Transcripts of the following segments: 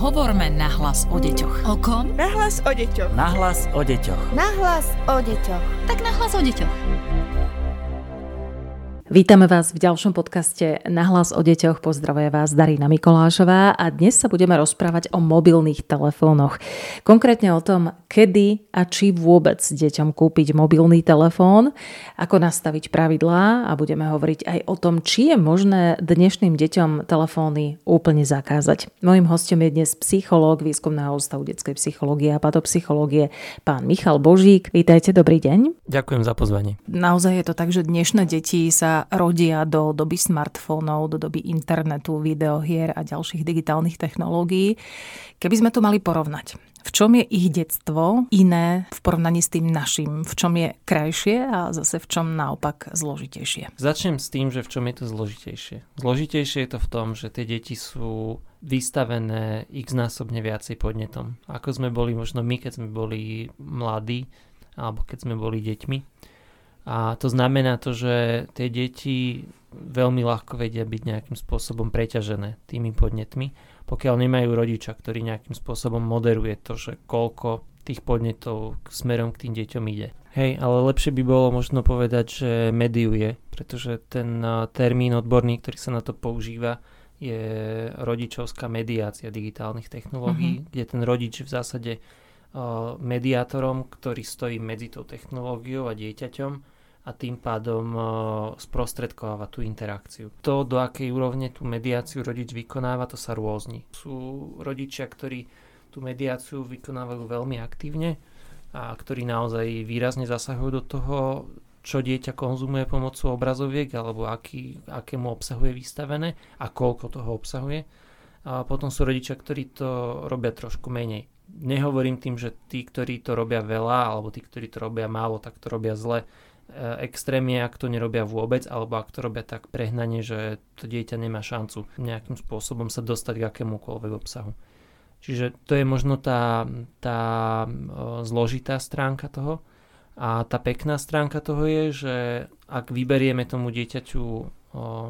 Hovorme nahlas o deťoch. O kom? Nahlas o deťoch. Nahlas o deťoch. Nahlas o deťoch. Tak nahlas o deťoch. Vítame vás v ďalšom podcaste Nahlas o deťoch. Pozdravuje vás Darina Mikolášová a dnes sa budeme rozprávať o mobilných telefónoch. Konkrétne o tom, kedy a či vôbec deťom kúpiť mobilný telefón, ako nastaviť pravidlá a budeme hovoriť aj o tom, či je možné dnešným deťom telefóny úplne zakázať. Mojím hostom je dnes psychológ Výskumného ústavu detskej psychológie a patopsychológie, pán Michal Božík. Vítajte, dobrý deň. Ďakujem za pozvanie. Naozaj je to tak, že dnešné deti sa rodia do doby smartfónov, do doby internetu, videohier a ďalších digitálnych technológií. Keby sme to mali porovnať, v čom je ich detstvo iné v porovnaní s tým našim? V čom je krajšie a zase v čom naopak zložitejšie? Začnem s tým, že v čom je to zložitejšie. Zložitejšie je to v tom, že tie deti sú vystavené x násobne viacej podnetom. Ako sme boli možno my, keď sme boli mladí, alebo keď sme boli deťmi. A to znamená to, že tie deti veľmi ľahko vedia byť nejakým spôsobom preťažené tými podnetmi, pokiaľ nemajú rodiča, ktorý nejakým spôsobom moderuje to, že koľko tých podnetov smerom k tým deťom ide. Hej, ale lepšie by bolo možno povedať, že mediuje, pretože ten termín odborný, ktorý sa na to používa, je rodičovská mediácia digitálnych technológií, mm-hmm. kde ten rodič v zásade mediátorom, ktorý stojí medzi tou technológiou a dieťaťom a tým pádom sprostredkováva tú interakciu. To, do akej úrovne tú mediáciu rodič vykonáva, to sa rôzni. Sú rodičia, ktorí tú mediáciu vykonávajú veľmi aktívne a ktorí naozaj výrazne zasahujú do toho, čo dieťa konzumuje pomocou obrazoviek alebo aký, akému obsahu je vystavené a koľko toho obsahuje. A potom sú rodičia, ktorí to robia trošku menej nehovorím tým, že tí, ktorí to robia veľa, alebo tí, ktorí to robia málo, tak to robia zle. E, extrémne, ak to nerobia vôbec, alebo ak to robia tak prehnane, že to dieťa nemá šancu nejakým spôsobom sa dostať k akémukoľvek obsahu. Čiže to je možno tá, tá e, zložitá stránka toho. A tá pekná stránka toho je, že ak vyberieme tomu dieťaťu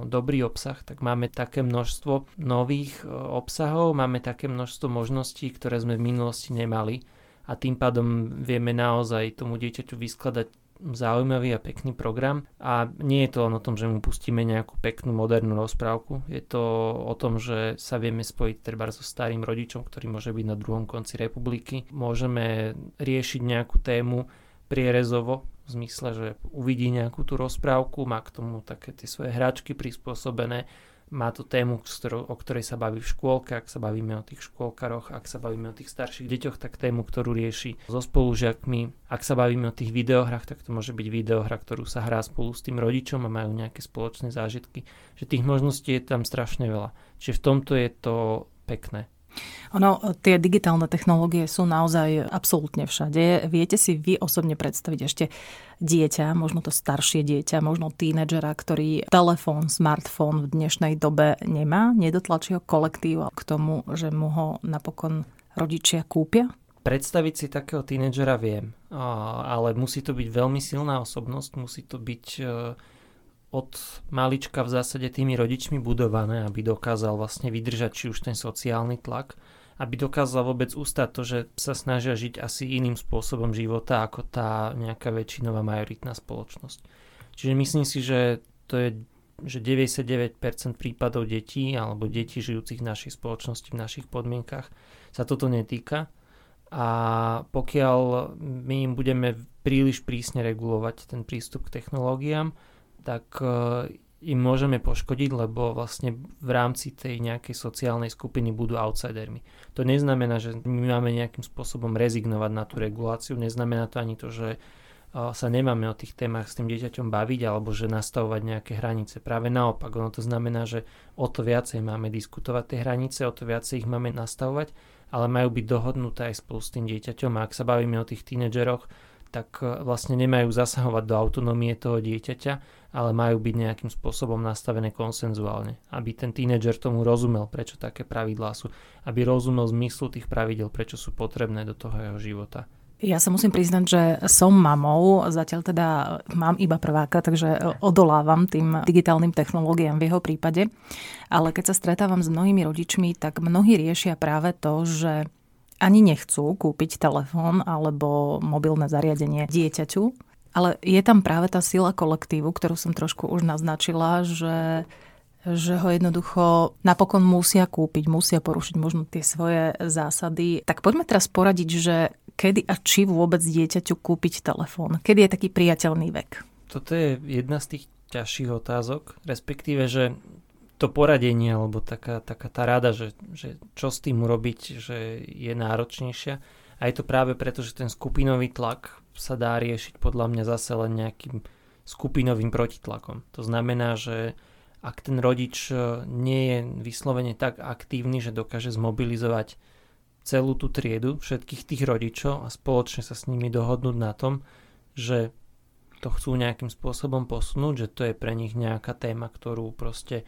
dobrý obsah, tak máme také množstvo nových obsahov, máme také množstvo možností, ktoré sme v minulosti nemali a tým pádom vieme naozaj tomu dieťaťu vyskladať zaujímavý a pekný program. A nie je to len o tom, že mu pustíme nejakú peknú modernú rozprávku, je to o tom, že sa vieme spojiť treba so starým rodičom, ktorý môže byť na druhom konci republiky, môžeme riešiť nejakú tému prierezovo, v zmysle, že uvidí nejakú tú rozprávku, má k tomu také tie svoje hračky prispôsobené, má tu tému, o ktorej sa baví v škôlke, ak sa bavíme o tých škôlkaroch, ak sa bavíme o tých starších deťoch, tak tému, ktorú rieši so spolužiakmi. Ak sa bavíme o tých videohrách, tak to môže byť videohra, ktorú sa hrá spolu s tým rodičom a majú nejaké spoločné zážitky. Že tých možností je tam strašne veľa. Čiže v tomto je to pekné. Ono, tie digitálne technológie sú naozaj absolútne všade. Viete si vy osobne predstaviť ešte dieťa, možno to staršie dieťa, možno tínedžera, ktorý telefón, smartfón v dnešnej dobe nemá? Nedotlačí ho kolektív k tomu, že mu ho napokon rodičia kúpia? Predstaviť si takého tínedžera viem, ale musí to byť veľmi silná osobnosť, musí to byť e, od malička v zásade tými rodičmi budované, aby dokázal vlastne vydržať či už ten sociálny tlak, aby dokázal vôbec ustať to, že sa snažia žiť asi iným spôsobom života ako tá nejaká väčšinová majoritná spoločnosť. Čiže myslím si, že to je že 99% prípadov detí alebo detí žijúcich v našej spoločnosti, v našich podmienkach sa toto netýka. A pokiaľ my im budeme príliš prísne regulovať ten prístup k technológiám, tak e, im môžeme poškodiť, lebo vlastne v rámci tej nejakej sociálnej skupiny budú outsidermi. To neznamená, že my máme nejakým spôsobom rezignovať na tú reguláciu, neznamená to ani to, že e, sa nemáme o tých témach s tým dieťaťom baviť alebo že nastavovať nejaké hranice. Práve naopak, ono to znamená, že o to viacej máme diskutovať tie hranice, o to viacej ich máme nastavovať, ale majú byť dohodnuté aj spolu s tým dieťaťom. A ak sa bavíme o tých tínedžeroch, tak e, vlastne nemajú zasahovať do autonómie toho dieťaťa, ale majú byť nejakým spôsobom nastavené konsenzuálne. Aby ten tínedžer tomu rozumel, prečo také pravidlá sú. Aby rozumel zmyslu tých pravidel, prečo sú potrebné do toho jeho života. Ja sa musím priznať, že som mamou, zatiaľ teda mám iba prváka, takže odolávam tým digitálnym technológiám v jeho prípade. Ale keď sa stretávam s mnohými rodičmi, tak mnohí riešia práve to, že ani nechcú kúpiť telefón alebo mobilné zariadenie dieťaťu, ale je tam práve tá sila kolektívu, ktorú som trošku už naznačila, že že ho jednoducho napokon musia kúpiť, musia porušiť možno tie svoje zásady. Tak poďme teraz poradiť, že kedy a či vôbec dieťaťu kúpiť telefón? Kedy je taký priateľný vek? Toto je jedna z tých ťažších otázok, respektíve, že to poradenie, alebo taká, taká tá rada, že, že čo s tým urobiť, že je náročnejšia. A je to práve preto, že ten skupinový tlak sa dá riešiť podľa mňa zase len nejakým skupinovým protitlakom. To znamená, že ak ten rodič e, nie je vyslovene tak aktívny, že dokáže zmobilizovať celú tú triedu všetkých tých rodičov a spoločne sa s nimi dohodnúť na tom, že to chcú nejakým spôsobom posunúť, že to je pre nich nejaká téma, ktorú proste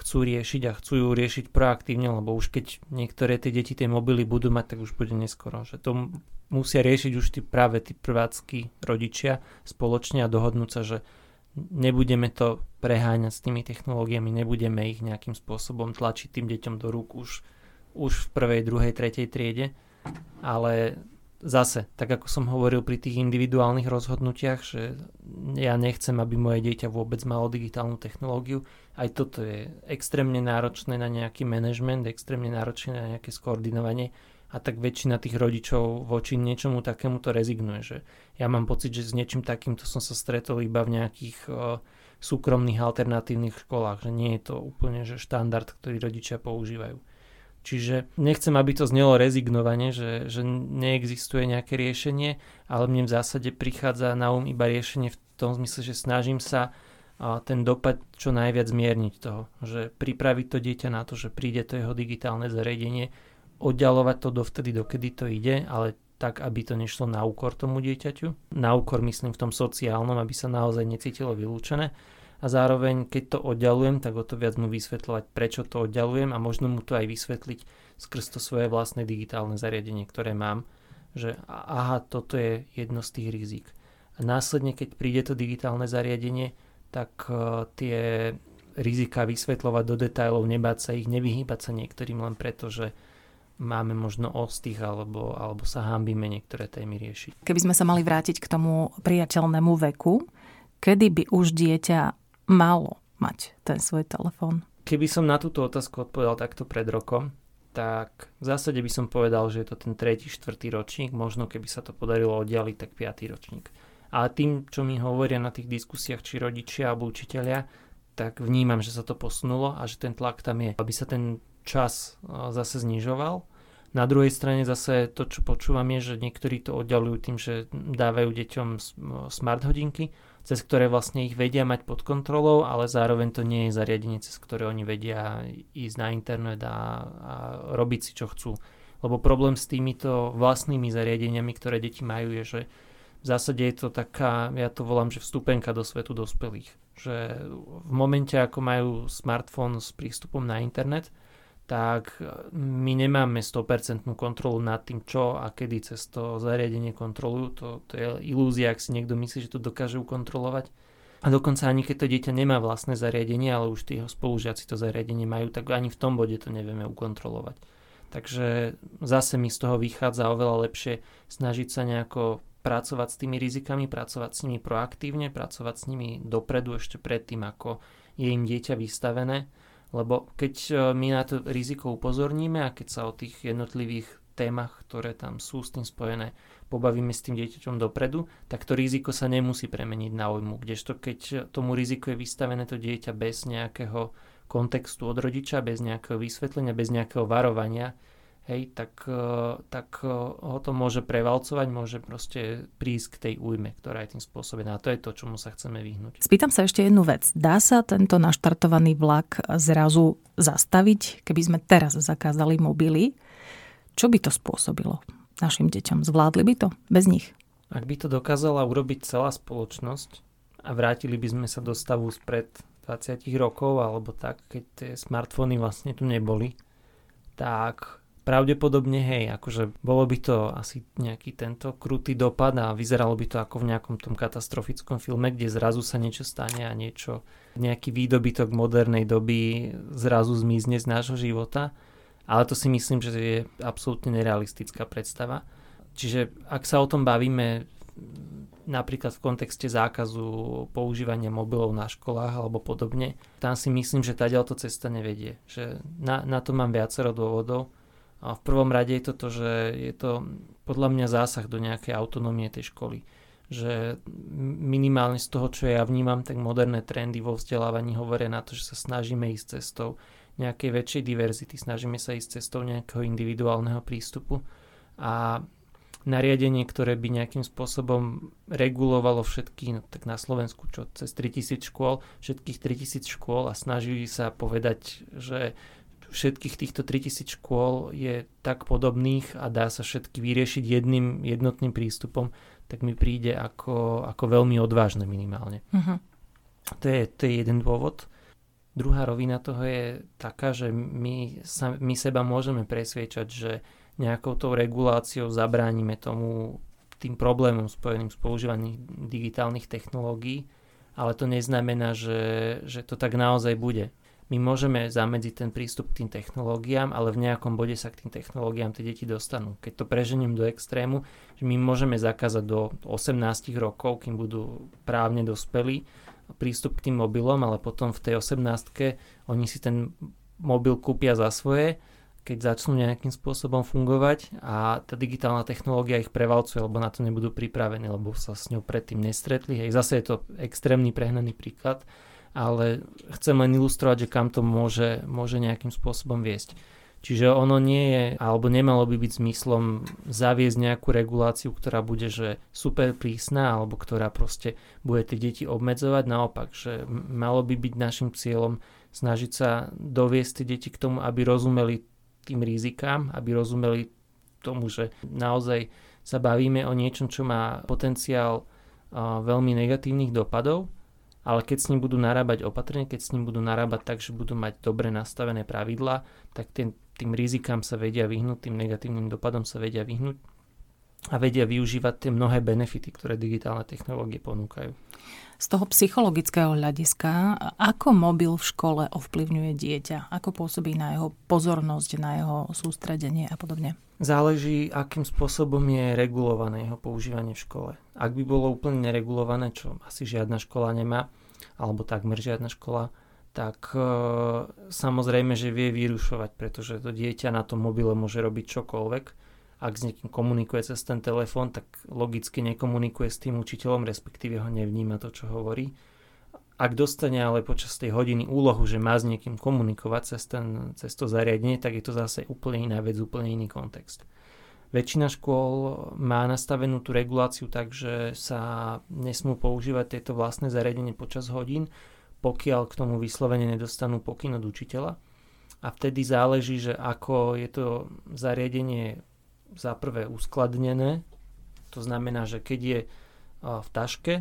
chcú riešiť a chcú ju riešiť proaktívne, lebo už keď niektoré tie deti tie mobily budú mať, tak už bude neskoro. Že to musia riešiť už tí práve tí prvácky rodičia spoločne a dohodnúť sa, že nebudeme to preháňať s tými technológiami, nebudeme ich nejakým spôsobom tlačiť tým deťom do rúk už, už v prvej, druhej, tretej triede, ale zase, tak ako som hovoril pri tých individuálnych rozhodnutiach, že ja nechcem, aby moje dieťa vôbec malo digitálnu technológiu, aj toto je extrémne náročné na nejaký management, extrémne náročné na nejaké skoordinovanie a tak väčšina tých rodičov voči niečomu takému to rezignuje. Že ja mám pocit, že s niečím takýmto som sa stretol iba v nejakých uh, súkromných alternatívnych školách, že nie je to úplne že štandard, ktorý rodičia používajú. Čiže nechcem, aby to znelo rezignovane, že, že neexistuje nejaké riešenie, ale mne v zásade prichádza na um iba riešenie v tom zmysle, že snažím sa ten dopad čo najviac zmierniť toho. Že pripraviť to dieťa na to, že príde to jeho digitálne zariadenie, oddialovať to dovtedy, dokedy to ide, ale tak, aby to nešlo na úkor tomu dieťaťu. Na úkor myslím v tom sociálnom, aby sa naozaj necítilo vylúčené a zároveň keď to oddalujem, tak o to viac mu vysvetľovať, prečo to oddalujem a možno mu to aj vysvetliť skrz to svoje vlastné digitálne zariadenie, ktoré mám, že aha, toto je jedno z tých rizik. A následne, keď príde to digitálne zariadenie, tak uh, tie rizika vysvetľovať do detajlov, nebáť sa ich, nevyhýbať sa niektorým len preto, že máme možno ostých alebo, alebo sa hambíme niektoré témy riešiť. Keby sme sa mali vrátiť k tomu priateľnému veku, kedy by už dieťa malo mať ten svoj telefón? Keby som na túto otázku odpovedal takto pred rokom, tak v zásade by som povedal, že je to ten tretí, štvrtý ročník, možno keby sa to podarilo oddialiť, tak piatý ročník. A tým, čo mi hovoria na tých diskusiách, či rodičia alebo učiteľia, tak vnímam, že sa to posunulo a že ten tlak tam je, aby sa ten čas zase znižoval. Na druhej strane zase to, čo počúvam je, že niektorí to oddalujú tým, že dávajú deťom smart hodinky, cez ktoré vlastne ich vedia mať pod kontrolou, ale zároveň to nie je zariadenie, cez ktoré oni vedia ísť na internet a, a robiť si čo chcú. Lebo problém s týmito vlastnými zariadeniami, ktoré deti majú, je, že v zásade je to taká, ja to volám, že vstupenka do svetu dospelých. Že v momente, ako majú smartfón s prístupom na internet, tak my nemáme 100% kontrolu nad tým, čo a kedy cez to zariadenie kontrolujú. To, to je ilúzia, ak si niekto myslí, že to dokáže ukontrolovať. A dokonca ani keď to dieťa nemá vlastné zariadenie, ale už tí spolužiaci to zariadenie majú, tak ani v tom bode to nevieme ukontrolovať. Takže zase mi z toho vychádza oveľa lepšie snažiť sa nejako pracovať s tými rizikami, pracovať s nimi proaktívne, pracovať s nimi dopredu ešte predtým, ako je im dieťa vystavené lebo keď e, my na to riziko upozorníme a keď sa o tých jednotlivých témach, ktoré tam sú s tým spojené, pobavíme s tým dieťaťom dopredu, tak to riziko sa nemusí premeniť na ojmu. Kdežto keď tomu riziku je vystavené to dieťa bez nejakého kontextu od rodiča, bez nejakého vysvetlenia, bez nejakého varovania, hej, tak, e, tak e, ho to môže prevalcovať, môže proste prísť k tej újme, ktorá je tým spôsobená. A to je to, čomu sa chceme vyhnúť. Spýtam sa ešte jednu vec. Dá sa tento naštartovaný vlak zrazu zastaviť, keby sme teraz zakázali mobily? Čo by to spôsobilo našim deťom? Zvládli by to bez nich? Ak by to dokázala urobiť celá spoločnosť a vrátili by sme sa do stavu spred 20 rokov alebo tak, keď tie smartfóny vlastne tu neboli, tak Pravdepodobne hej, akože bolo by to asi nejaký tento krutý dopad a vyzeralo by to ako v nejakom tom katastrofickom filme, kde zrazu sa niečo stane a niečo, nejaký výdobytok modernej doby zrazu zmizne z nášho života. Ale to si myslím, že je absolútne nerealistická predstava. Čiže ak sa o tom bavíme napríklad v kontexte zákazu používania mobilov na školách alebo podobne, tam si myslím, že tá cesta nevedie. Že na, na to mám viacero dôvodov. A v prvom rade je to to, že je to podľa mňa zásah do nejakej autonómie tej školy. Že minimálne z toho, čo ja vnímam, tak moderné trendy vo vzdelávaní hovoria na to, že sa snažíme ísť cestou nejakej väčšej diverzity, snažíme sa ísť cestou nejakého individuálneho prístupu a nariadenie, ktoré by nejakým spôsobom regulovalo všetky, no tak na Slovensku čo, cez 3000 škôl, všetkých 3000 škôl a snažili sa povedať, že všetkých týchto 3000 škôl je tak podobných a dá sa všetky vyriešiť jedným jednotným prístupom, tak mi príde ako, ako veľmi odvážne minimálne. Uh-huh. To, je, to je jeden dôvod. Druhá rovina toho je taká, že my, sa, my seba môžeme presviečať, že nejakou tou reguláciou zabránime tomu tým problémom spojeným s používaním digitálnych technológií, ale to neznamená, že, že to tak naozaj bude my môžeme zamedziť ten prístup k tým technológiám, ale v nejakom bode sa k tým technológiám tie deti dostanú. Keď to preženiem do extrému, že my môžeme zakázať do 18 rokov, kým budú právne dospelí, prístup k tým mobilom, ale potom v tej 18 oni si ten mobil kúpia za svoje, keď začnú nejakým spôsobom fungovať a tá digitálna technológia ich prevalcuje, lebo na to nebudú pripravení, lebo sa s ňou predtým nestretli. Hej, zase je to extrémny prehnaný príklad, ale chcem len ilustrovať, že kam to môže, môže nejakým spôsobom viesť. Čiže ono nie je, alebo nemalo by byť zmyslom zaviesť nejakú reguláciu, ktorá bude že super prísna, alebo ktorá proste bude tie deti obmedzovať. Naopak, že malo by byť našim cieľom snažiť sa doviesť tie deti k tomu, aby rozumeli tým rizikám, aby rozumeli tomu, že naozaj sa bavíme o niečom, čo má potenciál veľmi negatívnych dopadov ale keď s ním budú narábať opatrne, keď s ním budú narábať tak, že budú mať dobre nastavené pravidlá, tak tým, tým rizikám sa vedia vyhnúť, tým negatívnym dopadom sa vedia vyhnúť a vedia využívať tie mnohé benefity, ktoré digitálne technológie ponúkajú. Z toho psychologického hľadiska, ako mobil v škole ovplyvňuje dieťa? Ako pôsobí na jeho pozornosť, na jeho sústredenie a podobne? Záleží, akým spôsobom je regulované jeho používanie v škole. Ak by bolo úplne neregulované, čo asi žiadna škola nemá, alebo takmer žiadna škola, tak e, samozrejme, že vie vyrušovať, pretože to dieťa na tom mobile môže robiť čokoľvek ak s niekým komunikuje cez ten telefón, tak logicky nekomunikuje s tým učiteľom, respektíve ho nevníma to, čo hovorí. Ak dostane ale počas tej hodiny úlohu, že má s niekým komunikovať cez, ten, cez to zariadenie, tak je to zase úplne iná vec, úplne iný kontext. Väčšina škôl má nastavenú tú reguláciu tak, že sa nesmú používať tieto vlastné zariadenie počas hodín, pokiaľ k tomu vyslovene nedostanú pokyn od učiteľa. A vtedy záleží, že ako je to zariadenie za prvé uskladnené, to znamená, že keď je v taške,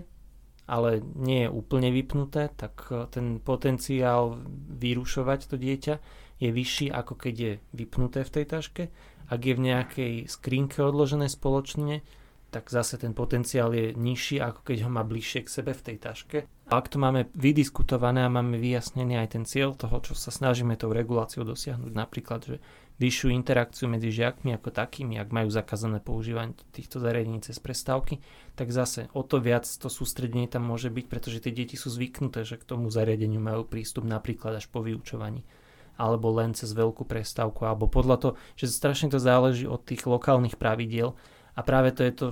ale nie je úplne vypnuté, tak ten potenciál vyrušovať to dieťa je vyšší ako keď je vypnuté v tej taške. Ak je v nejakej skrinke odložené spoločne, tak zase ten potenciál je nižší ako keď ho má bližšie k sebe v tej taške. Ak to máme vydiskutované a máme vyjasnený aj ten cieľ toho, čo sa snažíme tou reguláciou dosiahnuť, napríklad, že vyššiu interakciu medzi žiakmi ako takými, ak majú zakázané používanie týchto zariadení cez prestávky, tak zase o to viac to sústredenie tam môže byť, pretože tie deti sú zvyknuté, že k tomu zariadeniu majú prístup napríklad až po vyučovaní alebo len cez veľkú prestávku, alebo podľa toho, že strašne to záleží od tých lokálnych pravidiel a práve to je to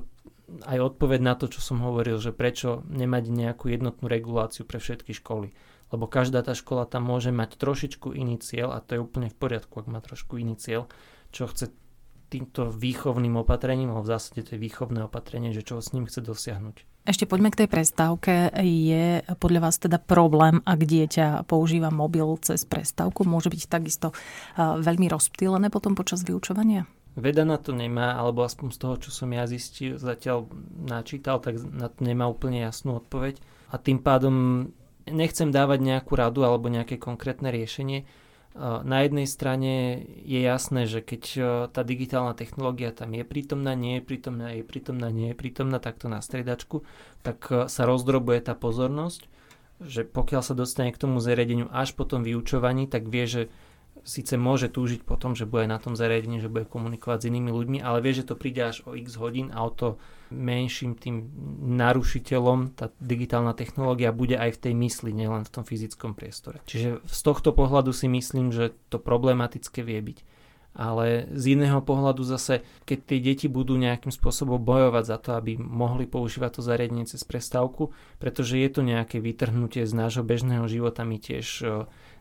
aj odpoveď na to, čo som hovoril, že prečo nemať nejakú jednotnú reguláciu pre všetky školy lebo každá tá škola tam môže mať trošičku iný cieľ a to je úplne v poriadku, ak má trošku iný cieľ, čo chce týmto výchovným opatrením, alebo v zásade to je výchovné opatrenie, že čo s ním chce dosiahnuť. Ešte poďme k tej prestávke. Je podľa vás teda problém, ak dieťa používa mobil cez prestávku? Môže byť takisto veľmi rozptýlené potom počas vyučovania? Veda na to nemá, alebo aspoň z toho, čo som ja zistil, zatiaľ načítal, tak na to nemá úplne jasnú odpoveď. A tým pádom nechcem dávať nejakú radu alebo nejaké konkrétne riešenie. na jednej strane je jasné, že keď tá digitálna technológia tam je prítomná, nie je prítomná, je prítomná, nie je prítomná, takto na stredačku, tak sa rozdrobuje tá pozornosť, že pokiaľ sa dostane k tomu zariadeniu až po tom vyučovaní, tak vie, že síce môže túžiť po tom, že bude na tom zariadení, že bude komunikovať s inými ľuďmi, ale vie, že to príde až o x hodín a o to menším tým narušiteľom tá digitálna technológia bude aj v tej mysli, nielen v tom fyzickom priestore. Čiže z tohto pohľadu si myslím, že to problematické vie byť. Ale z iného pohľadu zase, keď tie deti budú nejakým spôsobom bojovať za to, aby mohli používať to zariadenie cez prestávku, pretože je to nejaké vytrhnutie z nášho bežného života, my tiež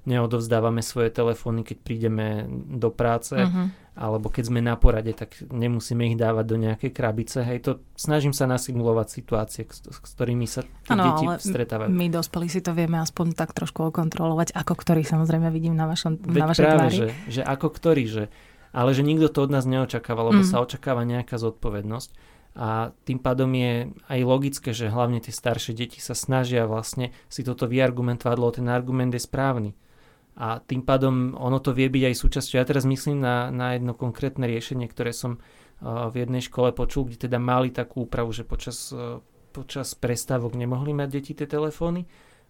neodovzdávame svoje telefóny, keď prídeme do práce, uh-huh. alebo keď sme na porade, tak nemusíme ich dávať do nejakej krabice. Hej, to snažím sa nasimulovať situácie, s, s ktorými sa tie ano, deti stretávajú. my dospelí si to vieme aspoň tak trošku okontrolovať, ako ktorý samozrejme vidím na, vašom, Veď na vašej práve, tvári. Že, že ako ktorý, že, ale že nikto to od nás neočakáva, lebo mm. sa očakáva nejaká zodpovednosť. A tým pádom je aj logické, že hlavne tie staršie deti sa snažia vlastne si toto vyargumentovať, lebo ten argument je správny a tým pádom ono to vie byť aj súčasťou. Ja teraz myslím na, na jedno konkrétne riešenie, ktoré som uh, v jednej škole počul, kde teda mali takú úpravu, že počas, uh, počas prestávok nemohli mať deti tie telefóny.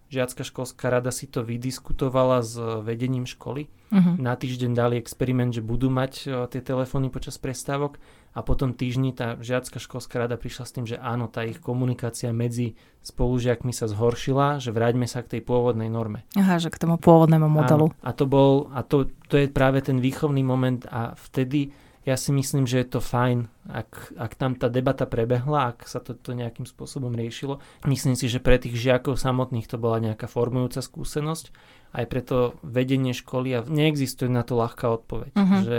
Žiacka školská rada si to vydiskutovala s vedením školy. Uh-huh. Na týždeň dali experiment, že budú mať uh, tie telefóny počas prestávok a potom týždni tá žiacka školská rada prišla s tým, že áno, tá ich komunikácia medzi spolužiakmi sa zhoršila, že vráťme sa k tej pôvodnej norme. Aha, že k tomu pôvodnému modelu. Áno, a to bol, a to, to je práve ten výchovný moment a vtedy ja si myslím, že je to fajn, ak, ak tam tá debata prebehla, ak sa to, to nejakým spôsobom riešilo. Myslím si, že pre tých žiakov samotných to bola nejaká formujúca skúsenosť aj preto vedenie školy a neexistuje na to ľahká odpoveď. Uh-huh. Že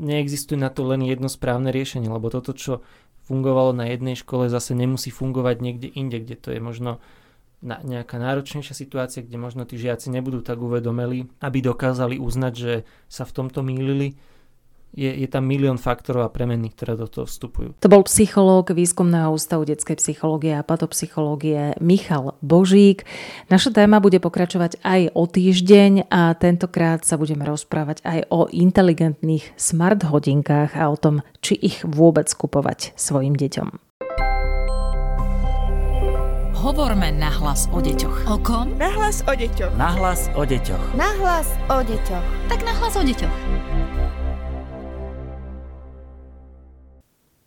neexistuje na to len jedno správne riešenie, lebo toto, čo fungovalo na jednej škole, zase nemusí fungovať niekde inde, kde to je možno na, nejaká náročnejšia situácia, kde možno tí žiaci nebudú tak uvedomeli, aby dokázali uznať, že sa v tomto mýlili je, je tam milión faktorov a premenných, ktoré do toho vstupujú. To bol psychológ Výskumného ústavu detskej psychológie a patopsychológie Michal Božík. Naša téma bude pokračovať aj o týždeň a tentokrát sa budeme rozprávať aj o inteligentných smart hodinkách a o tom, či ich vôbec kupovať svojim deťom. Hovorme nahlas o deťoch. O kom? Nahlas o deťoch. Nahlas o deťoch. Nahlas o deťoch. Tak nahlas o deťoch.